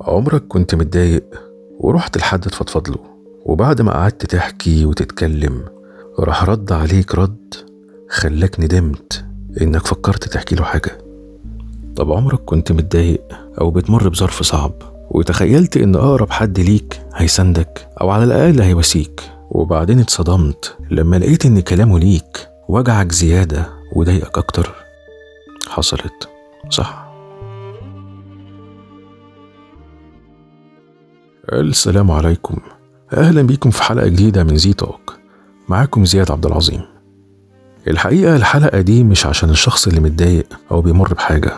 عمرك كنت متضايق ورحت لحد تفضفض له وبعد ما قعدت تحكي وتتكلم راح رد عليك رد خلاك ندمت إنك فكرت تحكي له حاجة. طب عمرك كنت متضايق أو بتمر بظرف صعب وتخيلت إن أقرب حد ليك هيساندك أو على الأقل هيواسيك وبعدين اتصدمت لما لقيت إن كلامه ليك وجعك زيادة وضايقك أكتر؟ حصلت صح؟ السلام عليكم. أهلا بيكم في حلقة جديدة من زي توك. معاكم زياد عبد العظيم. الحقيقة الحلقة دي مش عشان الشخص اللي متضايق أو بيمر بحاجة.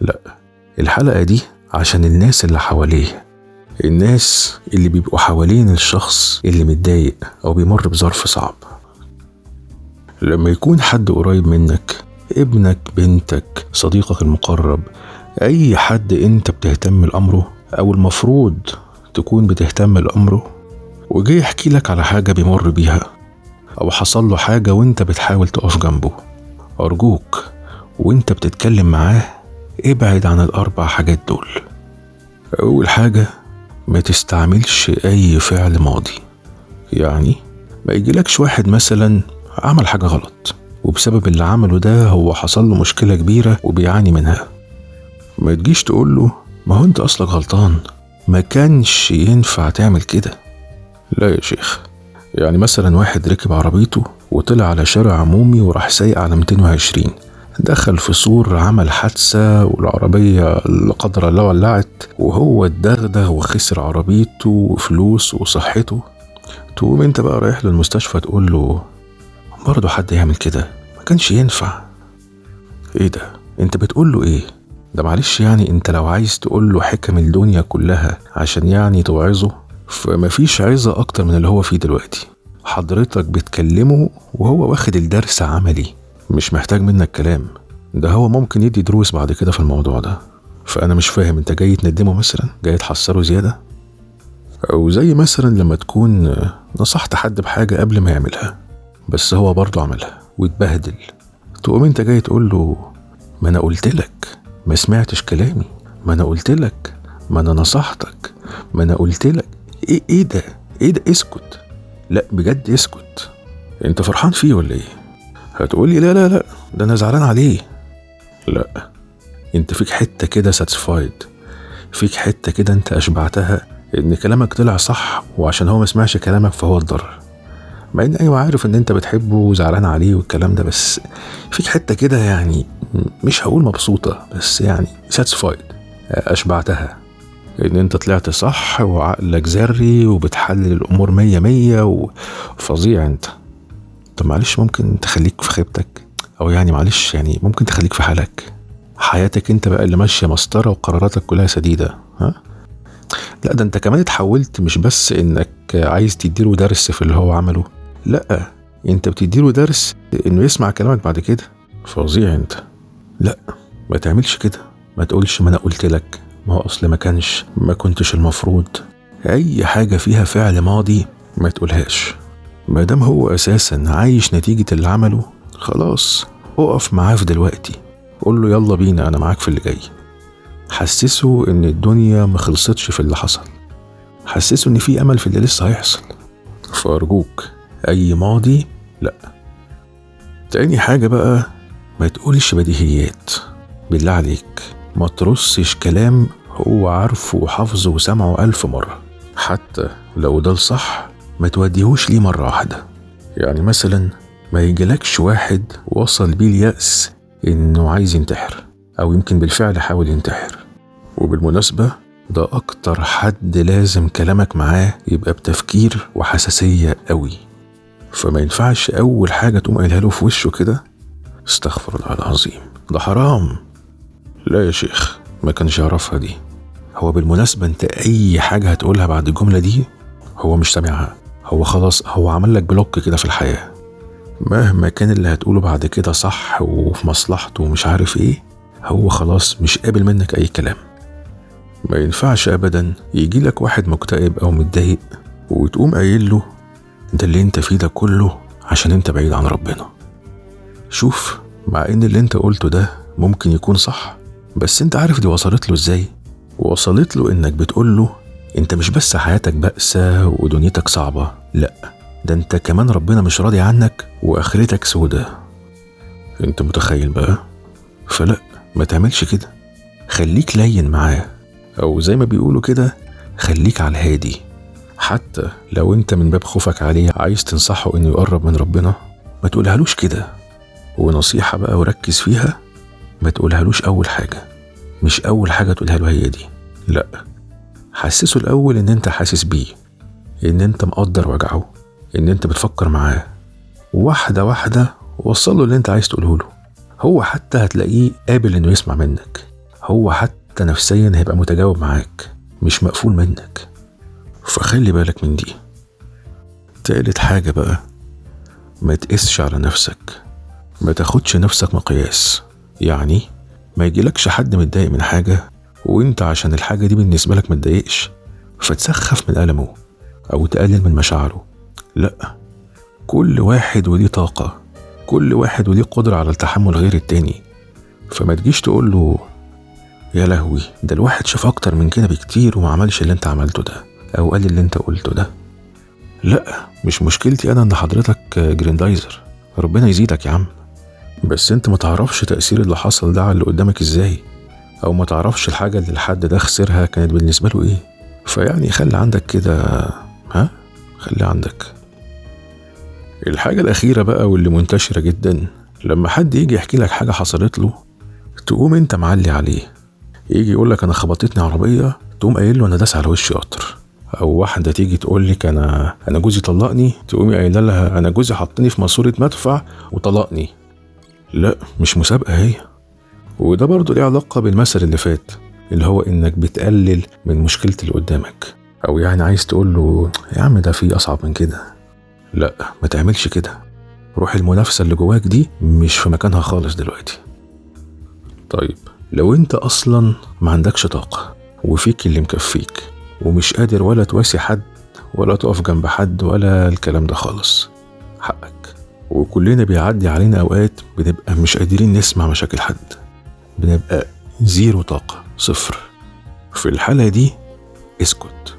لأ الحلقة دي عشان الناس اللي حواليه. الناس اللي بيبقوا حوالين الشخص اللي متضايق أو بيمر بظرف صعب. لما يكون حد قريب منك ابنك بنتك صديقك المقرب أي حد أنت بتهتم لأمره أو المفروض تكون بتهتم لأمره وجه يحكي لك على حاجة بيمر بيها أو حصل له حاجة وأنت بتحاول تقف جنبه. أرجوك وأنت بتتكلم معاه ابعد عن الأربع حاجات دول. أول حاجة ما تستعملش أي فعل ماضي. يعني ما يجيلكش واحد مثلا عمل حاجة غلط وبسبب اللي عمله ده هو حصل له مشكلة كبيرة وبيعاني منها. ما تجيش تقول له ما هو انت أصلك غلطان. ما كانش ينفع تعمل كده. لا يا شيخ يعني مثلا واحد ركب عربيته وطلع على شارع عمومي وراح سايق على 220 دخل في سور عمل حادثة والعربية لا قدر الله ولعت وهو اتدغدغ وخسر عربيته وفلوس وصحته. تقوم انت بقى رايح للمستشفى تقول له برضه حد يعمل كده؟ ما كانش ينفع. إيه ده؟ انت بتقول له إيه؟ ده معلش يعني انت لو عايز تقول له حكم الدنيا كلها عشان يعني توعظه فمفيش عظة أكتر من اللي هو فيه دلوقتي. حضرتك بتكلمه وهو واخد الدرس عملي مش محتاج منك كلام. ده هو ممكن يدي دروس بعد كده في الموضوع ده. فأنا مش فاهم انت جاي تندمه مثلا؟ جاي تحسره زيادة؟ أو زي مثلا لما تكون نصحت حد بحاجة قبل ما يعملها بس هو برضه عملها واتبهدل. تقوم انت جاي تقول له ما أنا قلت لك. ما سمعتش كلامي. ما أنا قلت لك. ما أنا نصحتك. ما أنا قلت لك. إيه إيه ده؟ إيه ده؟ اسكت. لا بجد اسكت. أنت فرحان فيه ولا إيه؟ هتقولي لا لا لا. ده أنا زعلان عليه. لا. أنت فيك حتة كده ساتسفايد فيك حتة كده أنت أشبعتها إن كلامك طلع صح وعشان هو ما سمعش كلامك فهو اتضرر. مع إن أيوه عارف إن أنت بتحبه وزعلان عليه والكلام ده بس فيك حتة كده يعني مش هقول مبسوطة بس يعني ساتسفايد أشبعتها. إن أنت طلعت صح وعقلك ذري وبتحلل الأمور مية مية وفظيع أنت. طب معلش ممكن تخليك في خيبتك؟ أو يعني معلش يعني ممكن تخليك في حالك. حياتك أنت بقى اللي ماشية مسطرة وقراراتك كلها سديدة ها؟ لا ده أنت كمان اتحولت مش بس إنك عايز تديله درس في اللي هو عمله. لا انت بتديله درس انه يسمع كلامك بعد كده. فظيع انت. لا. ما تعملش كده. ما تقولش ما أنا قلت لك. ما هو اصل ما كانش ما كنتش المفروض. اي حاجة فيها فعل ماضي ما تقولهاش. ما دام هو أساسا عايش نتيجة اللي عمله خلاص اقف معاه في دلوقتي. قول له يلا بينا أنا معاك في اللي جاي. حسسه إن الدنيا ما خلصتش في اللي حصل. حسسه إن في أمل في اللي لسه هيحصل. فارجوك. أي ماضي؟ لا. تاني حاجة بقى ما تقولش بديهيات. بالله عليك ما ترصش كلام هو عارفه وحافظه وسمعه ألف مرة. حتى لو ده الصح ما توديهوش ليه مرة واحدة. يعني مثلا ما يجيلكش واحد وصل بيه اليأس إنه عايز ينتحر أو يمكن بالفعل حاول ينتحر. وبالمناسبة ده أكتر حد لازم كلامك معاه يبقى بتفكير وحساسية قوي. فما ينفعش أول حاجة تقوم قايلها له في وشه كده استغفر الله العظيم. ده حرام. لا يا شيخ ما كانش يعرفها دي. هو بالمناسبة أنت أي حاجة هتقولها بعد الجملة دي هو مش سامعها. هو خلاص هو عمل لك بلوك كده في الحياة. مهما كان اللي هتقوله بعد كده صح وفي مصلحته ومش عارف إيه هو خلاص مش قابل منك أي كلام. ما ينفعش أبدا يجي لك واحد مكتئب أو متضايق وتقوم قايل له ده اللي انت فيه ده كله عشان انت بعيد عن ربنا. شوف مع ان اللي انت قلته ده ممكن يكون صح بس انت عارف دي وصلت له إزاي؟ وصلت له إنك بتقول له أنت مش بس حياتك بأسة ودنيتك صعبة لأ ده أنت كمان ربنا مش راضي عنك وآخرتك سودة. أنت متخيل بقى؟ فلأ ما تعملش كده. خليك لين معاه أو زي ما بيقولوا كده خليك على الهادي. حتى لو انت من باب خوفك عليه عايز تنصحه إنه يقرب من ربنا ما تقولهالوش كده. ونصيحة بقى وركز فيها ما تقولهالوش أول حاجة. مش أول حاجة تقولها له هي دي. لأ حسسه الأول إن أنت حاسس بيه إن أنت مقدر وجعه إن أنت بتفكر معاه. واحدة واحدة وصل له اللي أنت عايز تقوله له هو حتى هتلاقيه قابل إنه يسمع منك. هو حتى نفسيا هيبقى متجاوب معاك مش مقفول منك. فخلي بالك من دي. تالت حاجة بقى ما تقسش على نفسك. ما تاخدش نفسك مقياس. يعني ما يجيلكش حد متضايق من حاجة وانت عشان الحاجة دي بالنسبة لك متضايقش فتسخف من ألمه أو تقلل من مشاعره. لأ كل واحد وليه طاقة. كل واحد وليه قدرة على التحمل غير التاني. فما تجيش تقول له يا لهوي ده الواحد شاف أكتر من كده بكتير وما عملش اللي انت عملته ده. أو قال اللي أنت قلته ده. لأ مش مشكلتي أنا إن حضرتك جريندايزر. ربنا يزيدك يا عم. بس أنت ما تعرفش تأثير اللي حصل ده على اللي قدامك إزاي أو ما تعرفش الحاجة اللي الحد ده خسرها كانت بالنسبة له إيه. فيعني خلي عندك كده ها؟ خلي عندك. الحاجة الأخيرة بقى واللي منتشرة جدا لما حد يجي يحكي لك حاجة حصلت له تقوم أنت معلي عليه. يجي يقول لك أنا خبطتني عربية تقوم قايل له أنا داس على وشي قطر أو واحدة تيجي تقول لك أنا أنا جوزي طلقني تقومي قايلة لها أنا جوزي حطني في ماسورة مدفع وطلقني. لا مش مسابقة هي. وده برضه ليه علاقة بالمثل اللي فات اللي هو إنك بتقلل من مشكلة اللي قدامك. أو يعني عايز تقول له يا عم ده في أصعب من كده. لا ما تعملش كده. روح المنافسة اللي جواك دي مش في مكانها خالص دلوقتي. طيب لو أنت أصلا ما عندكش طاقة وفيك اللي مكفيك ومش قادر ولا تواسي حد ولا تقف جنب حد ولا الكلام ده خالص. حقك. وكلنا بيعدي علينا أوقات بنبقى مش قادرين نسمع مشاكل حد. بنبقى زيرو طاقة صفر. في الحالة دي اسكت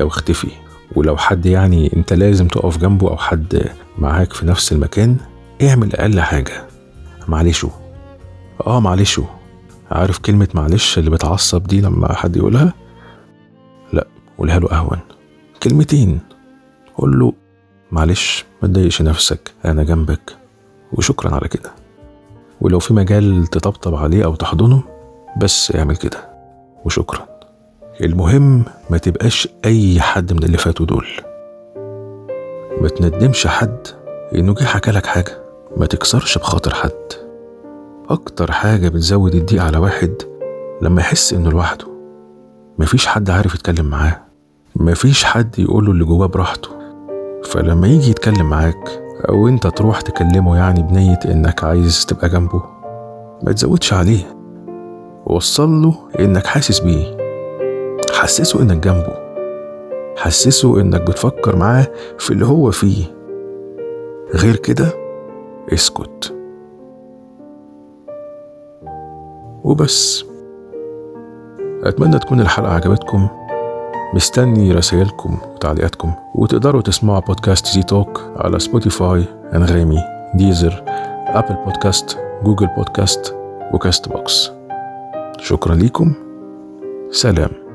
أو اختفي. ولو حد يعني أنت لازم تقف جنبه أو حد معاك في نفس المكان اعمل أقل حاجة. معلشو آه معلشو عارف كلمة معلش اللي بتعصب دي لما حد يقولها؟ قولها له اهون كلمتين. قول له معلش ما تضايقش نفسك أنا جنبك. وشكرا على كده. ولو في مجال تطبطب عليه أو تحضنه بس اعمل كده. وشكرا. المهم ما تبقاش أي حد من اللي فاتوا دول. ما تندمش حد إنه جه حكالك حاجة. ما تكسرش بخاطر حد. أكتر حاجة بتزود الضيق على واحد لما يحس إنه لوحده. مفيش حد عارف يتكلم معاه. مفيش حد يقوله اللي جواه براحته. فلما يجي يتكلم معاك أو أنت تروح تكلمه يعني بنية إنك عايز تبقى جنبه ما تزودش عليه. وصل له إنك حاسس بيه. حسسه إنك جنبه. حسسه إنك بتفكر معاه في اللي هو فيه. غير كده اسكت. وبس. أتمنى تكون الحلقة عجبتكم. مستني رسائلكم وتعليقاتكم وتقدروا تسمعوا بودكاست زي توك على سبوتيفاي أنغامي Deezer Apple Podcast Google Podcast و Castbox شكرا ليكم. سلام.